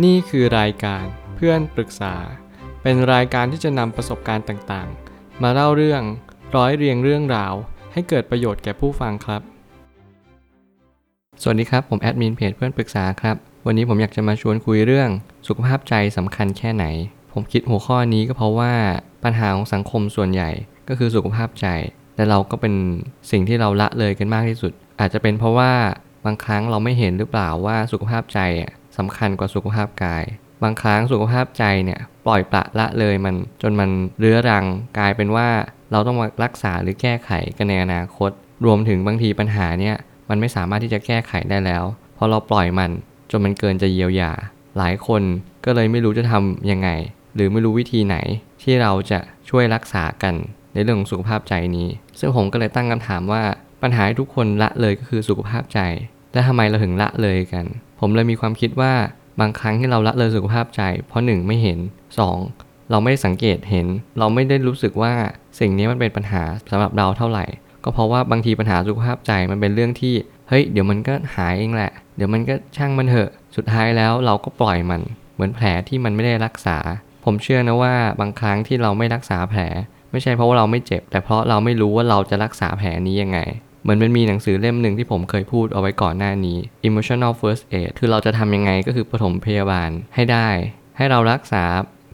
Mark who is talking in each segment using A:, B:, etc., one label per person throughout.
A: นี่คือรายการเพื่อนปรึกษา เป็นรายการที่จะนำประสบการณ์ต่างๆ มาเล่าเรื่องร้อยเรียงเรื่องราว ให้เกิดประโยชน์แก่ผู้ฟังครับ สวัสดีครับ ผมแอดมินเพจเพื่อนปรึกษาครับ วันนี้ผมอยากจะมาชวนคุยเรื่องสุขภาพใจสำคัญแค่ไหน ผมคิดหัวข้อนี้ก็เพราะว่าปัญหาของสังคมส่วนใหญ่ก็คือสุขภาพใจ แต่เราก็เป็นสิ่งที่เราละเลยกันมากที่สุด อาจจะเป็นเพราะว่าบางครั้งเราไม่เห็นหรือเปล่าว่าสุขภาพใจอะ สำคัญกว่าสุขภาพกาย บางครั้งสุขภาพใจเนี่ยปล่อยปละละเลยมันจนมันเรื้อรังกลายเป็นว่าเราต้องมารักษาหรือแก้ไขกันในอนาคต รวมถึงบางทีปัญหาเนี่ยมันไม่สามารถที่จะแก้ไขได้แล้วเพราะเราปล่อยมันจนมันเกินจะเยียวยา หลายคนก็เลยไม่รู้จะทำยังไง หรือไม่รู้วิธีไหนที่เราจะช่วยรักษากันในเรื่องของสุขภาพใจนี้ ซึ่งผมก็เลยตั้งคำถามว่าปัญหาที่ทุกคนละเลยก็คือสุขภาพใจ และทำไมเราถึงละเลยกัน ผมเลยมีความคิดว่าบางครั้งที่เราละเลยสุขภาพใจ เพราะหนึ่งไม่เห็น 2. เราไม่ได้สังเกตเห็น เราไม่ได้รู้สึกว่าสิ่งนี้มันเป็นปัญหาสำหรับเราเท่าไหร่ ก็เพราะว่าบางทีปัญหาสุขภาพใจมันเป็นเรื่องที่เฮ้ยเดี๋ยวมันก็หายเองแหละ เดี๋ยวมันก็ช่างมันเถอะ สุดท้ายแล้วเราก็ปล่อยมัน เหมือนแผลที่มันไม่ได้รักษา ผมเชื่อนะว่าบางครั้งที่เราไม่รักษาแผล ไม่ใช่เพราะว่าเราไม่เจ็บ แต่เพราะเราไม่รู้ว่าเราจะรักษาแผลนี้ยังไง เหมือนมันมีหนังสือเล่มหนึ่งที่ผมเคยพูดเอาไว้ก่อนหน้านี้ emotional first aid คือเราจะทำยังไงก็คือปฐมพยาบาลให้ได้ ให้เรารักษา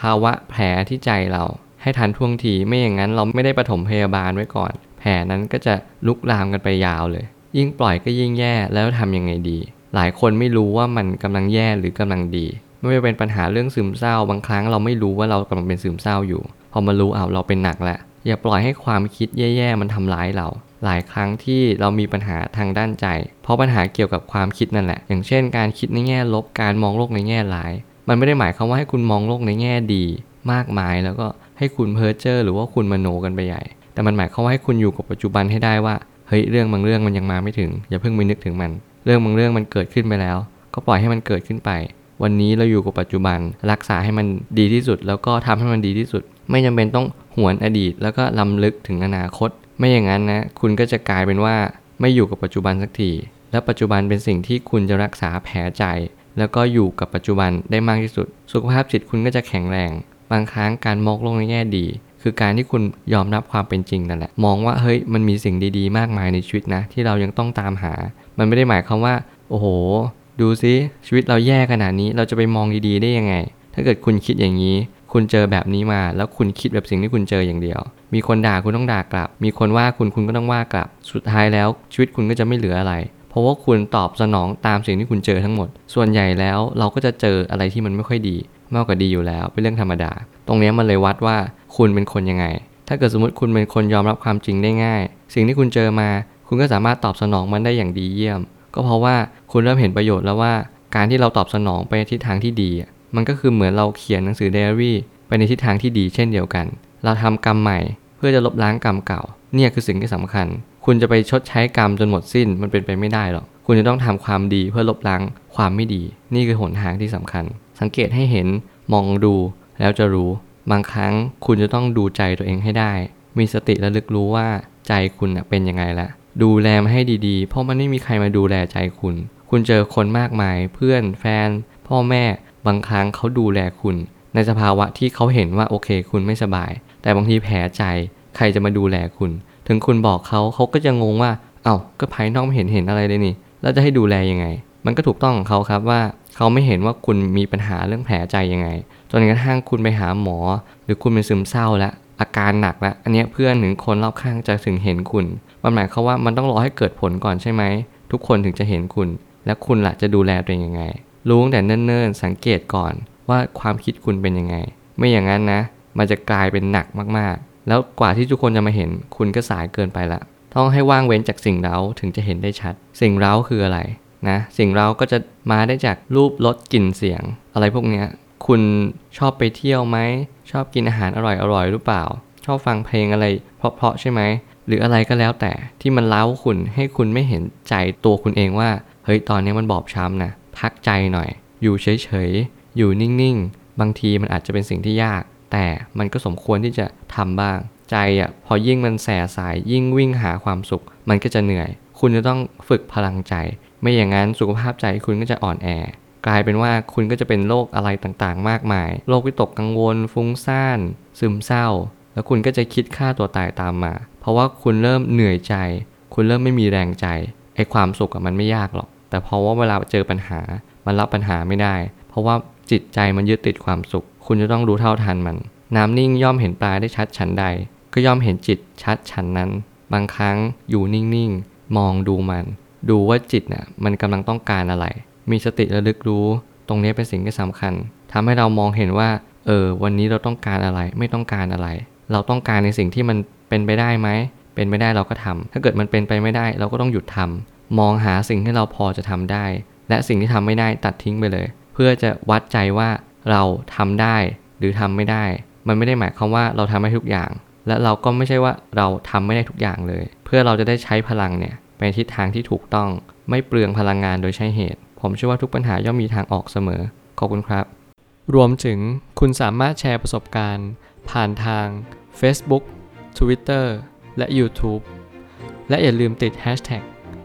A: ภาวะแผลที่ใจเรา ให้ทันท่วงทีไม่อย่างนั้นเราไม่ได้ปฐมพยาบาลไว้ก่อน แผลนั้นก็จะลุกลามกันไปยาวเลย ยิ่งปล่อยก็ยิ่งแย่แล้วทำยังไงดี หลายคนไม่รู้ว่ามันกำลังแย่หรือกำลังดี ไม่ว่าเป็นปัญหาเรื่องซึมเศร้า บางครั้งเราไม่รู้ว่าเรากำลังเป็นซึมเศร้าอยู่ พอมารู้อ้าเราเป็นหนักแล้วอย่าปล่อยให้ความคิดแย่ๆมันทำร้ายเรา หลายครั้งที่เรามีปัญหาทางด้านใจ เพราะปัญหาเกี่ยวกับความคิดนั่นแหละ อย่างเช่น การคิดในแง่ลบการมองโลกในแง่ร้าย มันไม่ได้หมายความว่าให้คุณมองโลกในแง่ดี มากมายแล้วก็ให้คุณเพ้อเจ้อหรือว่าคุณมโนกันไปใหญ่ แต่มันหมายความว่าให้คุณอยู่กับปัจจุบันให้ได้ว่าเฮ้ยเรื่องบางเรื่องมันยังมาไม่ถึง อย่าเพิ่งไปนึกถึงมัน เรื่องบางเรื่องมันเกิดขึ้นไปแล้ว ก็ปล่อยให้มันเกิดขึ้นไป วันนี้เราอยู่กับปัจจุบัน รักษาให้มันดีที่สุด แล้วก็ทำให้มันดีที่สุด ไม่จำเป็นต้องหวนอดีต แล้วก็ลำลึกถึงอนาคต ไม่อย่างนั้นนะ คุณก็จะกลายเป็นว่าไม่อยู่กับปัจจุบันสักที และปัจจุบันเป็นสิ่งที่คุณจะรักษาแผลใจ แล้วก็อยู่กับปัจจุบันได้มากที่สุด สุขภาพจิตคุณก็จะแข็งแรง บางครั้งการมองโลกในแง่ดี คือการที่คุณยอมรับความเป็นจริงนั่นแหละ มองว่าเฮ้ยมันมีสิ่งดีๆ มากมายในชีวิตนะ ที่เรายังต้องตามหา มันไม่ได้หมายความว่า โอ้โห ดูซิชีวิตเราแย่ขนาดนี้ เราจะไปมองดีๆได้ยังไง ถ้าเกิดคุณคิดอย่างนี้ คุณเจอแบบนี้มา แล้วคุณคิดแบบสิ่งที่คุณเจออย่างเดียว มีคนด่าคุณต้องด่ากลับ มีคนว่าคุณคุณก็ต้องว่ากลับ สุดท้ายแล้วชีวิตคุณก็จะไม่เหลืออะไร เพราะว่าคุณตอบสนองตามสิ่งที่คุณเจอทั้งหมด ส่วนใหญ่แล้วเราก็จะเจออะไรที่มันไม่ค่อยดี มากกว่าดีอยู่แล้ว เป็นเรื่องธรรมดา ตรงนี้มันเลยวัดว่าคุณเป็นคนยังไง ถ้าเกิดสมมติคุณเป็นคนยอมรับความจริงได้ง่าย สิ่งที่คุณเจอมา คุณก็สามารถตอบสนองมันได้อย่างดีเยี่ยม ก็เพราะว่าคุณเริ่มเห็นประโยชน์แล้วว่าการที่เราตอบสนองไปทิศทางที่ดี มันก็คือเหมือนเราเขียนหนังสือไดอารี่ไปในทิศทางที่ดีเช่นเดียวกัน เราทำกรรมใหม่เพื่อจะลบล้างกรรมเก่า เนี่ยคือสิ่งที่สำคัญ คุณจะไปชดใช้กรรมจนหมดสิ้นมันเป็นไปไม่ได้หรอก คุณจะต้องทำความดีเพื่อลบล้างความไม่ดี นี่คือหนทางที่สำคัญ สังเกตให้เห็นมองดูแล้วจะรู้ บางครั้งคุณจะต้องดูใจตัวเองให้ได้ มีสติระลึกรู้ว่าใจคุณเป็นยังไงละดูแลมาให้ดีๆ เพราะมันไม่มีใครมาดูแลใจคุณ คุณเจอคนมากมาย เพื่อนแฟน พ่อแม่บางครั้งเขาดูแลคุณ ในสภาวะที่เขาเห็นว่าโอเค คุณไม่สบาย แต่บางทีแผลใจ ใครจะมาดูแลคุณ ถึงคุณบอกเขาเขาก็จะงงว่า เอา้าก็ภายนอกไม่เห็นเห็นอะไรเลยนี่แล้วจะให้ดูแลยังไง มันก็ถูกต้องของเขาครับว่าเขาไม่เห็นว่าคุณมีปัญหาเรื่องแผลใจยังไงจนกระทั่งคุณไปหาหมอ หรือคุณเป็นซึมเศร้าแล้วอาการหนักแล้วอันนี้เพื่อนหรือคนรอบข้างจะถึงเห็นคุณมันหมายความว่ามันต้องรอให้เกิดผลก่อนใช่ไหมทุกคนถึงจะเห็นคุณ และคุณล่ะจะดูแลตัวเองยังไง รู้ตั้งแต่เนิ่นๆ สังเกตก่อนว่าความคิดคุณเป็นยังไง ไม่อย่างนั้นนะ มันจะกลายเป็นหนักมากๆ แล้วกว่าที่ทุกคนจะมาเห็น คุณก็สายเกินไปละ ต้องให้ว่างเว้นจากสิ่งเร้าถึงจะเห็นได้ชัด สิ่งเร้าคืออะไรนะ สิ่งเร้าก็จะมาได้จากรูปรสกลิ่นเสียง อะไรพวกเนี้ย คุณชอบไปเที่ยวไหม ชอบกินอาหารอร่อยๆหรือเปล่า ชอบฟังเพลงอะไรเพราะๆใช่ไหม หรืออะไรก็แล้วแต่ที่มันเล้าคุณให้คุณไม่เห็นใจตัวคุณเองว่า เฮ้ยตอนนี้มันบอบช้ำนะ พักใจหน่อย อยู่เฉยๆ อยู่นิ่งๆ บางทีมันอาจจะเป็นสิ่งที่ยาก แต่มันก็สมควรที่จะทำบ้าง ใจอะพอยิ่งมันแสสายยิ่งวิ่งหาความสุข มันก็จะเหนื่อย คุณจะต้องฝึกพลังใจ ไม่อย่างนั้นสุขภาพใจคุณก็จะอ่อนแอกลายเป็นว่าคุณก็จะเป็นโรคอะไรต่างๆ มากมาย โรควิตกกังวล ฟุ้งซ่าน ซึมเศร้า แล้วคุณก็จะคิดฆ่าตัวตายตามมา เพราะว่าคุณเริ่มเหนื่อยใจ คุณเริ่มไม่มีแรงใจ ไอ้ความสุขมันไม่ยากหรอก แต่เพราะว่าเวลาเจอปัญหา มันรับปัญหาไม่ได้ เพราะว่าจิตใจมันยึดติดความสุข คุณจะต้องรู้เท่าทันมัน น้ำนิ่งย่อมเห็นปลาได้ชัดฉันใด ก็ย่อมเห็นจิตชัดฉันนั้น บางครั้งอยู่นิ่งๆ มองดูมัน ดูว่าจิตน่ะมันกำลังต้องการอะไร มีสติระลึกรู้ ตรงนี้เป็นสิ่งที่สำคัญทำให้เรามองเห็นว่า เออ วันนี้เราต้องการอะไร ไม่ต้องการอะไร เราต้องการในสิ่งที่มันเป็นไปได้ไหม เป็นไปได้เราก็ทำถ้าเกิดมันเป็นไปไม่ได้ เราก็ต้องหยุดทำ มองหาสิ่งที่เราพอจะทำได้ และสิ่งที่ทำไม่ได้ตัดทิ้งไปเลย เพื่อจะวัดใจว่าเราทำได้หรือทำไม่ได้ มันไม่ได้หมายความว่าเราทำได้ทุกอย่าง และเราก็ไม่ใช่ว่าเราทำไม่ได้ทุกอย่างเลย เพื่อเราจะได้ใช้พลังเนี่ยไปทิศทางที่ถูกต้อง ไม่เปลืองพลังงานโดยใช้เหตุ ผมเชื่อว่าทุกปัญหาย่อมมีทางออกเสมอ ขอบคุณครับ รวมถึงคุณสามารถแชร์ประสบการณ์ ผ่านทาง Facebook Twitter และ YouTube และอย่าลืมติด Hashtag